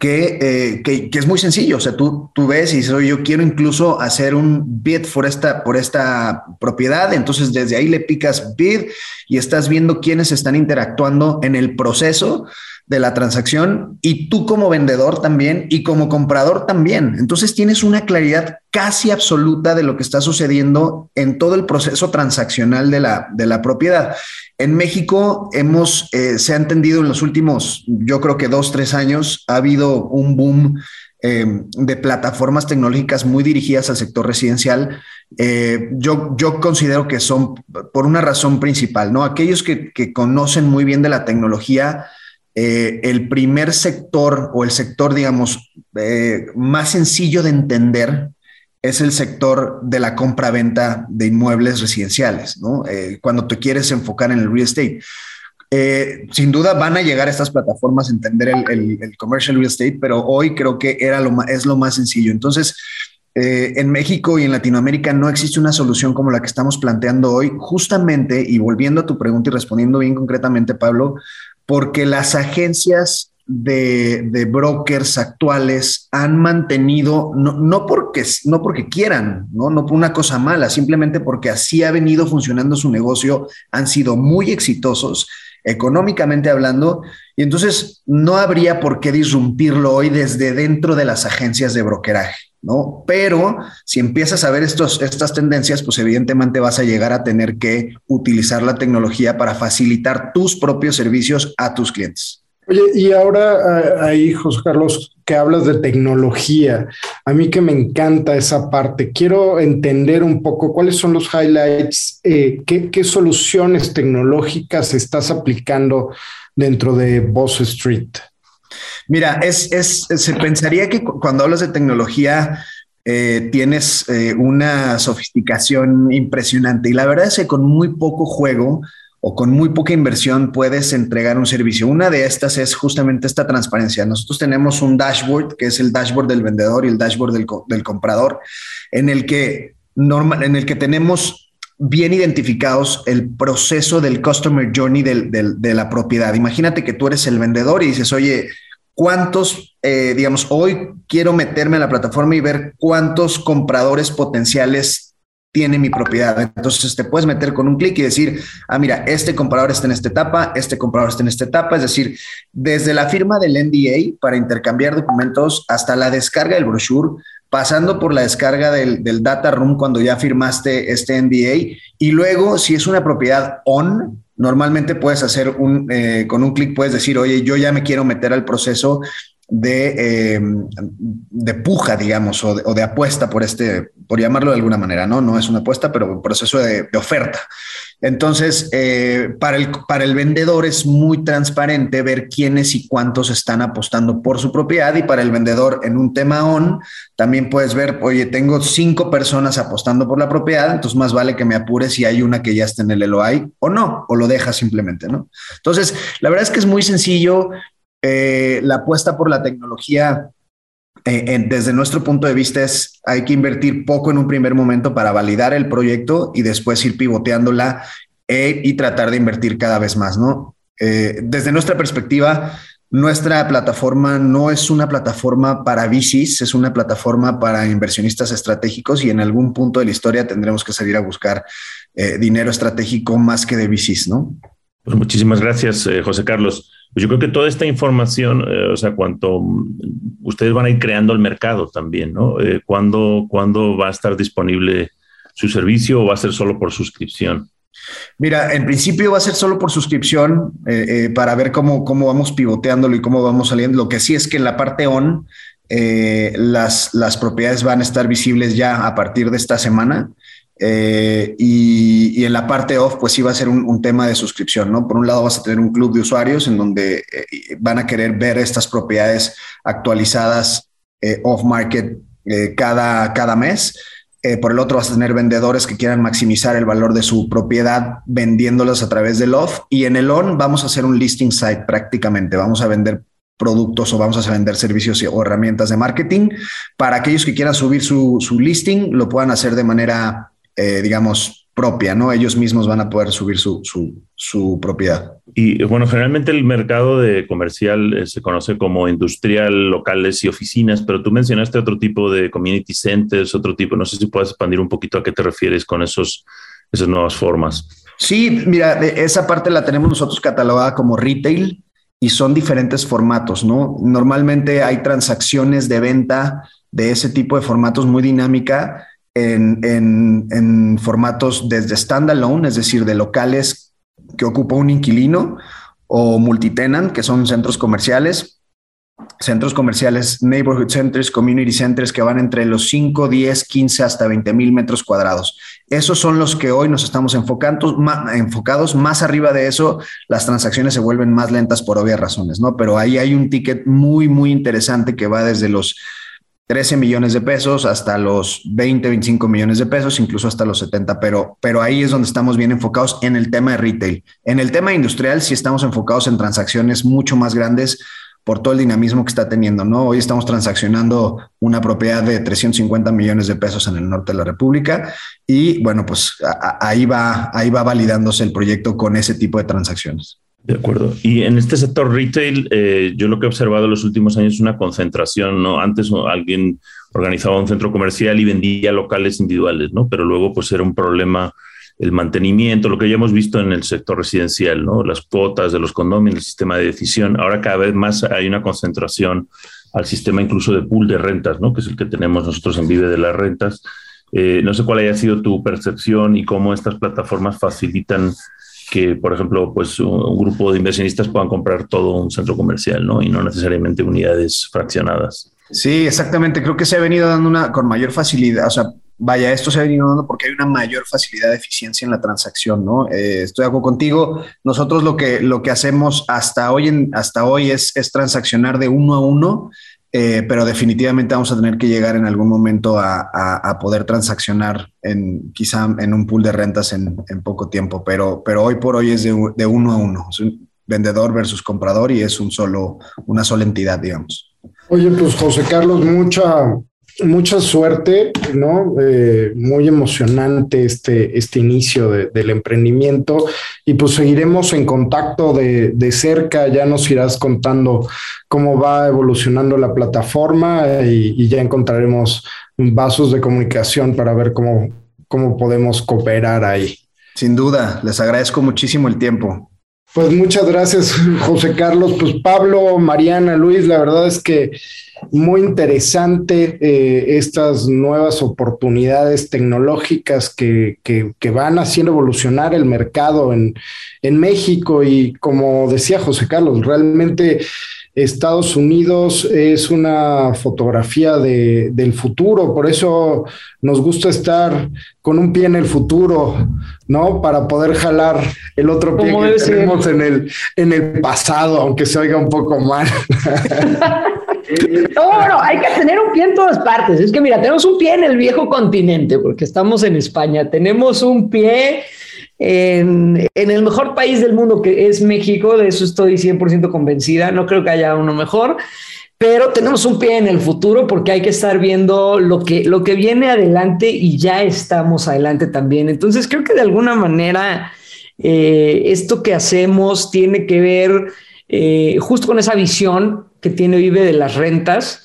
que, eh, que, que, es muy sencillo. O sea, tú, tú ves y dices, yo quiero incluso hacer un bid por esta, por esta propiedad. Entonces, desde ahí le picas bid y estás viendo quiénes están interactuando en el proceso de la transacción y tú como vendedor también y como comprador también. Entonces tienes una claridad casi absoluta de lo que está sucediendo en todo el proceso transaccional de la, de la propiedad. En México hemos, eh, se ha entendido en los últimos, yo creo que dos, tres años, ha habido un boom em, de plataformas tecnológicas muy dirigidas al sector residencial, eh, yo, yo considero que son por una razón principal, ¿no? Aquellos que, que conocen muy bien de la tecnología, eh, el primer sector o el sector, digamos, eh, más sencillo de entender es el sector de la compra-venta de inmuebles residenciales, ¿no? cuando te quieres enfocar en el real estate. Eh, sin duda van a llegar estas plataformas a entender el, commercial real estate, pero hoy creo que era lo es lo más sencillo. Entonces, eh, en México y en Latinoamérica no existe una solución como la que estamos planteando hoy, justamente, y volviendo a tu pregunta y respondiendo bien concretamente, Pablo, porque las agencias de, brokers actuales han mantenido, no, porque, no porque quieran, ¿no? no por una cosa mala, simplemente porque así ha venido funcionando su negocio, han sido muy exitosos económicamente hablando, y entonces no habría por qué disrumpirlo hoy desde dentro de las agencias de brokeraje, ¿no? Pero si empiezas a ver estos, estas tendencias, pues evidentemente vas a llegar a tener que utilizar la tecnología para facilitar tus propios servicios a tus clientes. Oye, y ahora ahí, José Carlos, que hablas de tecnología, a mí que me encanta esa parte, quiero entender un poco cuáles son los highlights, eh, qué, soluciones tecnológicas estás aplicando dentro de Boss Street. Mira, es, es, se pensaría que cuando hablas de tecnología eh, tienes eh, una sofisticación impresionante y la verdad es que con muy poco juego o con muy poca inversión puedes entregar un servicio. Una de estas es justamente esta transparencia. Nosotros tenemos un dashboard, que es el dashboard del vendedor y el dashboard del, comprador, en el que normal, en el que tenemos bien identificados el proceso del customer journey de la propiedad. Imagínate que tú eres el vendedor y dices, oye, ¿cuántos, eh, digamos, hoy quiero meterme a la plataforma y ver cuántos compradores potenciales tiene mi propiedad. Entonces te puedes meter con un clic y decir, ah, mira, este comprador está en esta etapa, este comprador está en esta etapa. Es decir, desde la firma del NDA para intercambiar documentos hasta la descarga del brochure, pasando por la descarga del, data room cuando ya firmaste este NDA. Y luego, si es una propiedad on, normalmente puedes hacer un, eh, con un clic, puedes decir, oye, yo ya me quiero meter al proceso de, eh, de puja, digamos, o de, apuesta por este, por llamarlo de alguna manera, ¿no? No es una apuesta, pero un proceso de, oferta. Entonces, eh, para, el, para el vendedor es muy transparente ver quiénes y cuántos están apostando por su propiedad y para el vendedor en un tema on, también puedes ver, oye, tengo cinco personas apostando por la propiedad, entonces más vale que me apure si hay una que ya está en el LOI o no, o lo deja simplemente, ¿no? Entonces, la verdad es que es muy sencillo, eh, la apuesta por la tecnología, eh, desde nuestro punto de vista, es hay que invertir poco en un primer momento para validar el proyecto y después ir pivoteándola eh, y tratar de invertir cada vez más, ¿no? desde nuestra perspectiva, nuestra plataforma no es una plataforma para VCs, es una plataforma para inversionistas estratégicos y en algún punto de la historia tendremos que salir a buscar dinero estratégico más que de VCs, ¿no? Pues muchísimas gracias, José Carlos. Pues yo creo que toda esta información, eh, o sea, cuanto ustedes van a ir creando el mercado también, ¿no? Eh, ¿cuándo, va a estar disponible su servicio o va a ser solo por suscripción? Mira, en principio va a ser solo por suscripción eh, para ver cómo, cómo vamos pivoteándolo y cómo vamos saliendo. Lo que sí es que en la parte on, las, las propiedades van a estar visibles ya a partir de esta semana. Eh, y, en la parte off, pues sí va a ser un, tema de suscripción, ¿no? Por un lado vas a tener un club de usuarios en donde eh, van a querer ver estas propiedades actualizadas eh, off market cada, cada mes. por el otro vas a tener vendedores que quieran maximizar el valor de su propiedad vendiéndolas a través del off. Y en el on vamos a hacer un listing site prácticamente. Vamos a vender productos o vamos a vender servicios o herramientas de marketing. Para aquellos que quieran subir su, su listing, lo puedan hacer de manera eh, digamos, propia, ¿no? Ellos mismos van a poder subir su, su, propiedad. Y bueno, generalmente el mercado de comercial eh, se conoce como industrial, locales y oficinas, pero tú mencionaste otro tipo de community centers, otro tipo, no sé si puedes expandir un poquito a qué te refieres con esos, esas nuevas formas. Sí, mira, esa parte la tenemos nosotros catalogada como retail y son diferentes formatos, ¿no? Normalmente hay transacciones de venta de ese tipo de formatos muy dinámica en, formatos desde standalone, es decir, de locales que ocupa un inquilino, o multitenant, que son centros comerciales, centros comerciales, neighborhood centers, community centers que van entre los 5, 10, 15 hasta 20 mil metros cuadrados. Esos son los que hoy nos estamos enfocando, enfocados. Más arriba de eso, las transacciones se vuelven más lentas por obvias razones, ¿no? Pero ahí hay un ticket muy, muy interesante que va desde los 13 millones de pesos hasta los 20, 25 millones de pesos, incluso hasta los 70, pero, pero ahí es donde estamos bien enfocados en el tema de retail. En el tema industrial sí estamos enfocados en transacciones mucho más grandes por todo el dinamismo que está teniendo, ¿no? Hoy estamos transaccionando una propiedad de 350 millones de pesos en el norte de la República y bueno, pues ahí va, ahí va validándose el proyecto con ese tipo de transacciones. De acuerdo. Y en este sector retail, eh, yo lo que he observado en los últimos años es una concentración, ¿no? Antes alguien organizaba un centro comercial y vendía locales individuales, ¿no? Pero luego pues era un problema el mantenimiento, lo que ya hemos visto en el sector residencial, ¿no? las cuotas de los condominios, el sistema de decisión. Ahora cada vez más hay una concentración al sistema incluso de pool de rentas, ¿no? que es el que tenemos nosotros en Vive de las Rentas. Eh, no sé cuál haya sido tu percepción y cómo estas plataformas facilitan que, por ejemplo, pues un grupo de inversionistas puedan comprar todo un centro comercial, ¿no? Y no necesariamente unidades fraccionadas. Sí, exactamente. Creo que se ha venido dando una con mayor facilidad. O sea, vaya, esto se ha venido dando porque hay una mayor facilidad de eficiencia en la transacción, ¿no? Eh, estoy de acuerdo contigo. Nosotros lo que, lo que hacemos hasta hoy, en, hasta hoy es, es transaccionar de uno a uno, eh, pero definitivamente vamos a tener que llegar en algún momento a, poder transaccionar en quizá en un pool de rentas en, poco tiempo, pero, pero hoy por hoy es de, de uno a uno. Es un vendedor versus comprador y es un solo, una sola entidad, digamos. Oye, pues José Carlos, mucha, mucha suerte, ¿no? Eh, muy emocionante este, este inicio del emprendimiento y pues seguiremos en contacto de, de, cerca, ya nos irás contando cómo va evolucionando la plataforma y, y, ya encontraremos vasos de comunicación para ver cómo, cómo podemos cooperar ahí. Sin duda, les agradezco muchísimo el tiempo. Pues muchas gracias, José Carlos. Pues Pablo, Mariana, Luis, la verdad es que muy interesante eh, estas nuevas oportunidades tecnológicas que, que, van haciendo evolucionar el mercado en, en México y como decía José Carlos, realmente Estados Unidos es una fotografía de, del futuro, por eso nos gusta estar con un pie en el futuro, ¿no? Para poder jalar el otro pie que tenemos en el, en el pasado, aunque se oiga un poco mal. No, no, hay que tener un pie en todas partes. Es que mira, tenemos un pie en el viejo continente, porque estamos en España. Tenemos un pie en, el mejor país del mundo, que es México. De eso estoy 100% convencida. No creo que haya uno mejor. Pero tenemos un pie en el futuro porque hay que estar viendo lo que, lo que viene adelante y ya estamos adelante también. Entonces creo que de alguna manera eh, esto que hacemos tiene que ver eh, justo con esa visión que tiene Vive de las rentas,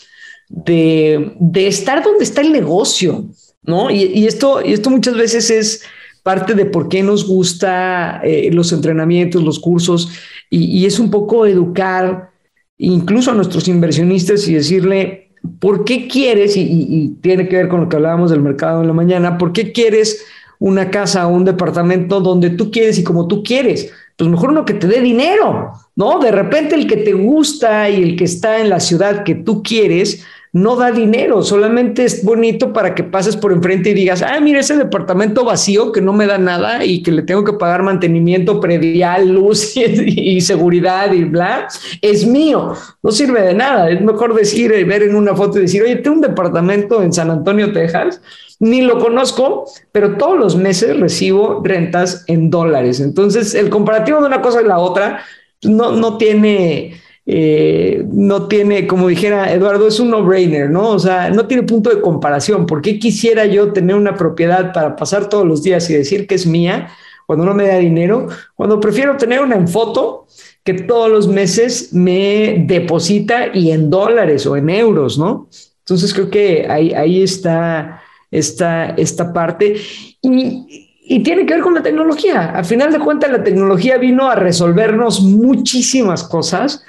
de, estar donde está el negocio, ¿no? Y, esto, y esto muchas veces es parte de por qué nos gusta eh, los entrenamientos, los cursos, y, es un poco educar incluso a nuestros inversionistas y decirle, ¿por qué quieres? Y, y, tiene que ver con lo que hablábamos del mercado en la mañana, ¿por qué quieres una casa o un departamento donde tú quieres y como tú quieres? pues mejor uno que te dé dinero, ¿no? De repente el que te gusta y el que está en la ciudad que tú quieres, no da dinero, solamente es bonito para que pases por enfrente y digas, ah, mira ese departamento vacío que no me da nada y que le tengo que pagar mantenimiento predial, luz y, seguridad y bla, es mío, no sirve de nada, es mejor decir, eh, ver en una foto y decir, oye, tengo un departamento en San Antonio, Texas, ni lo conozco, pero todos los meses recibo rentas en dólares. Entonces, el comparativo de una cosa y la otra no, no tiene, eh, no tiene, como dijera Eduardo, es un no-brainer, ¿no? O sea, no tiene punto de comparación. ¿Por qué quisiera yo tener una propiedad para pasar todos los días y decir que es mía cuando no me da dinero? Cuando prefiero tener una en foto que todos los meses me deposita y en dólares o en euros, ¿no? Entonces creo que ahí, ahí está esta, esta parte. Y, tiene que ver con la tecnología. Al final de cuentas, la tecnología vino a resolvernos muchísimas cosas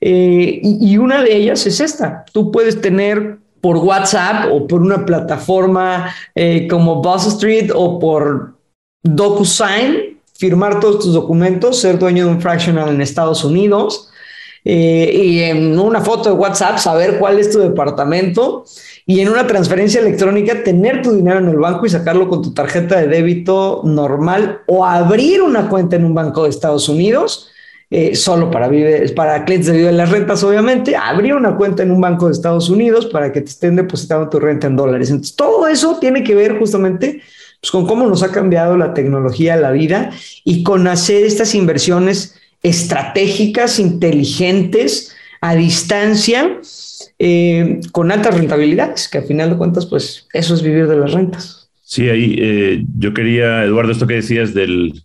eh, y, una de ellas es esta. Tú puedes tener por WhatsApp o por una plataforma eh, como Buzz Street o por DocuSign, firmar todos tus documentos, ser dueño de un fractional en Estados Unidos eh, y en una foto de WhatsApp saber cuál es tu departamento y en una transferencia electrónica tener tu dinero en el banco y sacarlo con tu tarjeta de débito normal o abrir una cuenta en un banco de Estados Unidos. Eh, solo para, vive, para clientes de Vive las Rentas, obviamente, abrir una cuenta en un banco de Estados Unidos para que te estén depositando tu renta en dólares. Entonces, todo eso tiene que ver justamente pues, con cómo nos ha cambiado la tecnología, la vida y con hacer estas inversiones estratégicas, inteligentes, a distancia, eh, con altas rentabilidades, que al final de cuentas, pues eso es vivir de las rentas. Sí, ahí eh, yo quería, Eduardo, esto que decías del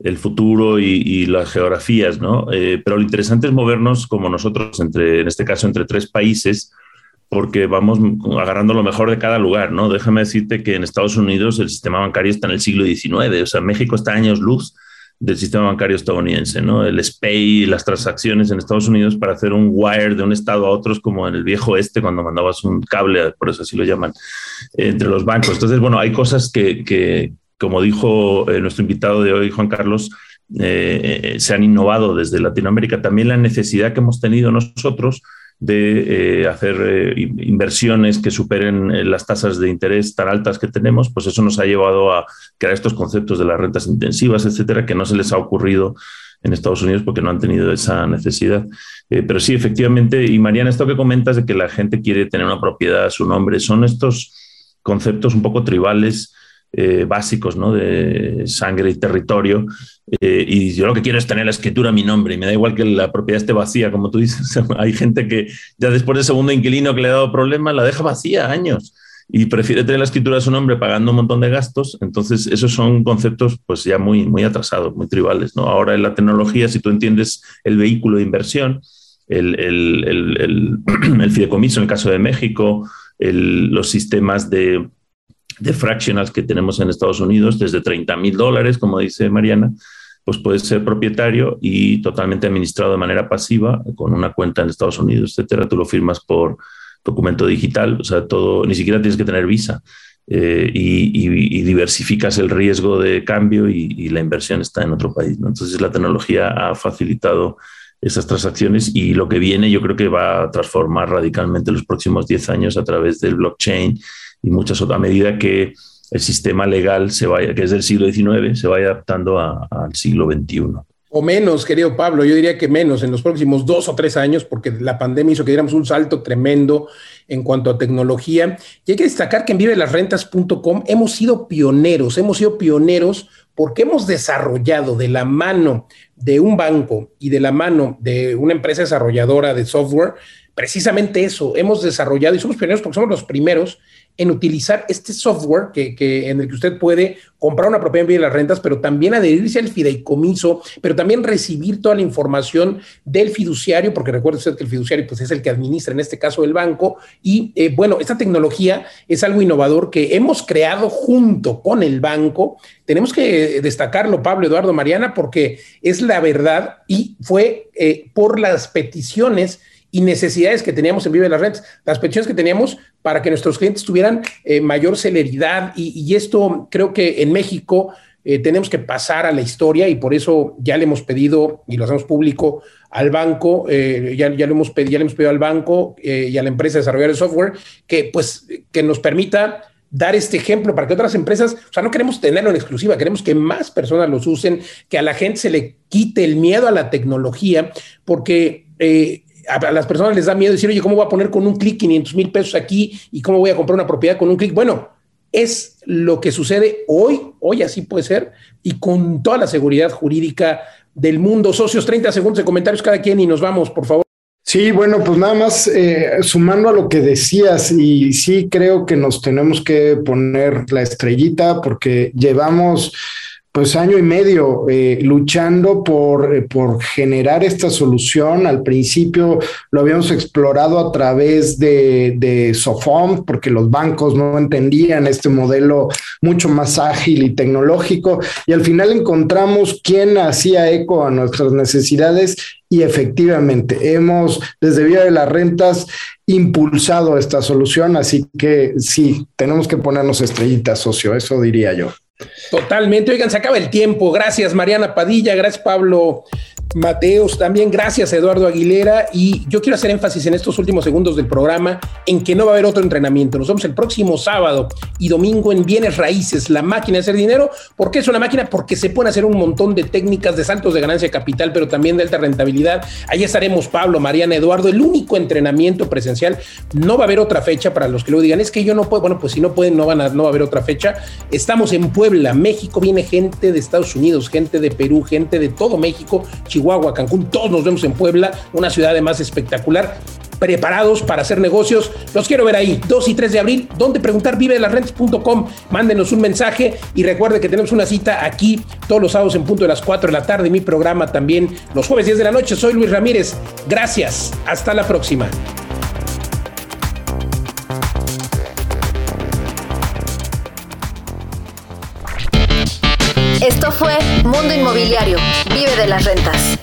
el futuro y, las geografías, ¿no? Eh, pero lo interesante es movernos como nosotros, entre, en este caso, entre tres países, porque vamos agarrando lo mejor de cada lugar, ¿no? Déjame decirte que en Estados Unidos el sistema bancario está en el siglo XIX, o sea, México está años luz del sistema bancario estadounidense, ¿no? El SPAY, las transacciones en Estados Unidos para hacer un wire de un estado a otro, como en el viejo este cuando mandabas un cable, por eso así lo llaman, entre los bancos. Entonces, bueno, hay cosas que, que como dijo eh, nuestro invitado de hoy, Juan Carlos, eh, eh, se han innovado desde Latinoamérica. También la necesidad que hemos tenido nosotros de eh, hacer eh, inversiones que superen eh, las tasas de interés tan altas que tenemos, pues eso nos ha llevado a crear estos conceptos de las rentas intensivas, etcétera, que no se les ha ocurrido en Estados Unidos porque no han tenido esa necesidad. pero sí, efectivamente, y Mariana, esto que comentas de que la gente quiere tener una propiedad a su nombre, son estos conceptos un poco tribales eh, básicos ¿no? de sangre y territorio. Eh, y yo lo que quiero es tener la escritura a mi nombre y me da igual que la propiedad esté vacía, como tú dices. Hay gente que ya después del segundo inquilino que le ha dado problema la deja vacía años y prefiere tener la escritura a su nombre pagando un montón de gastos. Entonces, esos son conceptos pues ya muy, muy atrasados, muy tribales. ¿no? Ahora en la tecnología, si tú entiendes el vehículo de inversión, el, el, el, el fideicomiso en el caso de México, los sistemas de, de fractionals que tenemos en Estados Unidos, desde 30 mil dólares, como dice Mariana, pues puedes ser propietario y totalmente administrado de manera pasiva con una cuenta en Estados Unidos, etcétera. Tú lo firmas por documento digital, o sea, todo, ni siquiera tienes que tener visa. Eh, y, diversificas el riesgo de cambio y, la inversión está en otro país. Entonces la tecnología ha facilitado esas transacciones y lo que viene yo creo que va a transformar radicalmente los próximos 10 años a través del blockchain y muchas otras, a medida que el sistema legal se vaya, que es del siglo XIX, se vaya adaptando al siglo XXI. O menos, querido Pablo, yo diría que menos en los próximos dos o tres años, porque la pandemia hizo que diéramos un salto tremendo en cuanto a tecnología. Y hay que destacar que en vivelasrentas.com hemos sido pioneros, hemos sido pioneros porque hemos desarrollado de la mano de un banco y de la mano de una empresa desarrolladora de software, precisamente eso, hemos desarrollado y somos pioneros porque somos los primeros en utilizar este software que, en el que usted puede comprar una propiedad en de las rentas, pero también adherirse al fideicomiso, pero también recibir toda la información del fiduciario, porque recuerde usted que el fiduciario pues, es el que administra, en este caso, el banco. Y eh, bueno, esta tecnología es algo innovador que hemos creado junto con el banco. Tenemos que destacarlo, Pablo, Eduardo, Mariana, porque es la verdad y fue eh, por las peticiones y necesidades que teníamos en Vive las Rentas, las peticiones que teníamos para que nuestros clientes tuvieran eh, mayor celeridad. Y, esto creo que en México eh, tenemos que pasar a la historia y por eso ya le hemos pedido y lo hacemos público al banco, eh, ya, ya, lo hemos pedido, ya le hemos pedido al banco y a la empresa de desarrollar el software que pues que nos permita dar este ejemplo para que otras empresas, o sea, no queremos tenerlo en exclusiva, queremos que más personas los usen, que a la gente se le quite el miedo a la tecnología, porque a las personas les da miedo decir, oye, ¿cómo voy a poner con un clic 500 mil pesos aquí y cómo voy a comprar una propiedad con un clic? Bueno, es lo que sucede hoy, hoy así puede ser, y con toda la seguridad jurídica del mundo. Socios, 30 segundos de comentarios cada quien y nos vamos, por favor. Sí, bueno, pues nada más eh, sumando a lo que decías, y sí creo que nos tenemos que poner la estrellita porque llevamos pues año y medio eh, luchando por, eh, por, generar esta solución. Al principio lo habíamos explorado a través de, de Sofom, porque los bancos no entendían este modelo mucho más ágil y tecnológico, y al final encontramos quién hacía eco a nuestras necesidades y efectivamente hemos desde Vía de las Rentas impulsado esta solución, así que sí, tenemos que ponernos estrellitas, socio, eso diría yo. Totalmente. Oigan, se acaba el tiempo. Gracias, Mariana Padilla. Gracias, Pablo Mateos, también gracias Eduardo Aguilera y yo quiero hacer énfasis en estos últimos segundos del programa en que no va a haber otro entrenamiento. Nos vemos el próximo sábado y domingo en Bienes Raíces, la máquina de hacer dinero. ¿Por qué es una máquina? Porque se pueden hacer un montón de técnicas de saltos de ganancia de capital, pero también de alta rentabilidad. Ahí estaremos Pablo, Mariana, Eduardo, el único entrenamiento presencial. No va a haber otra fecha para los que luego digan, es que yo no puedo, bueno, pues si no pueden, no van a, no va a haber otra fecha. Estamos en Puebla, México, viene gente de Estados Unidos, gente de Perú, gente de todo México, Chihuahua, Cancún, todos nos vemos en Puebla, una ciudad además espectacular preparados para hacer negocios. Los quiero ver ahí, 2 y 3 de abril. Donde preguntar? Vive las rentas.com. Mándenos un mensaje y recuerde que tenemos una cita aquí todos los sábados en punto de las 4 de la tarde. Mi programa también los jueves 10 de la noche. Soy Luis Ramírez. Gracias. Hasta la próxima. fue Mundo Inmobiliario. Vive de las rentas.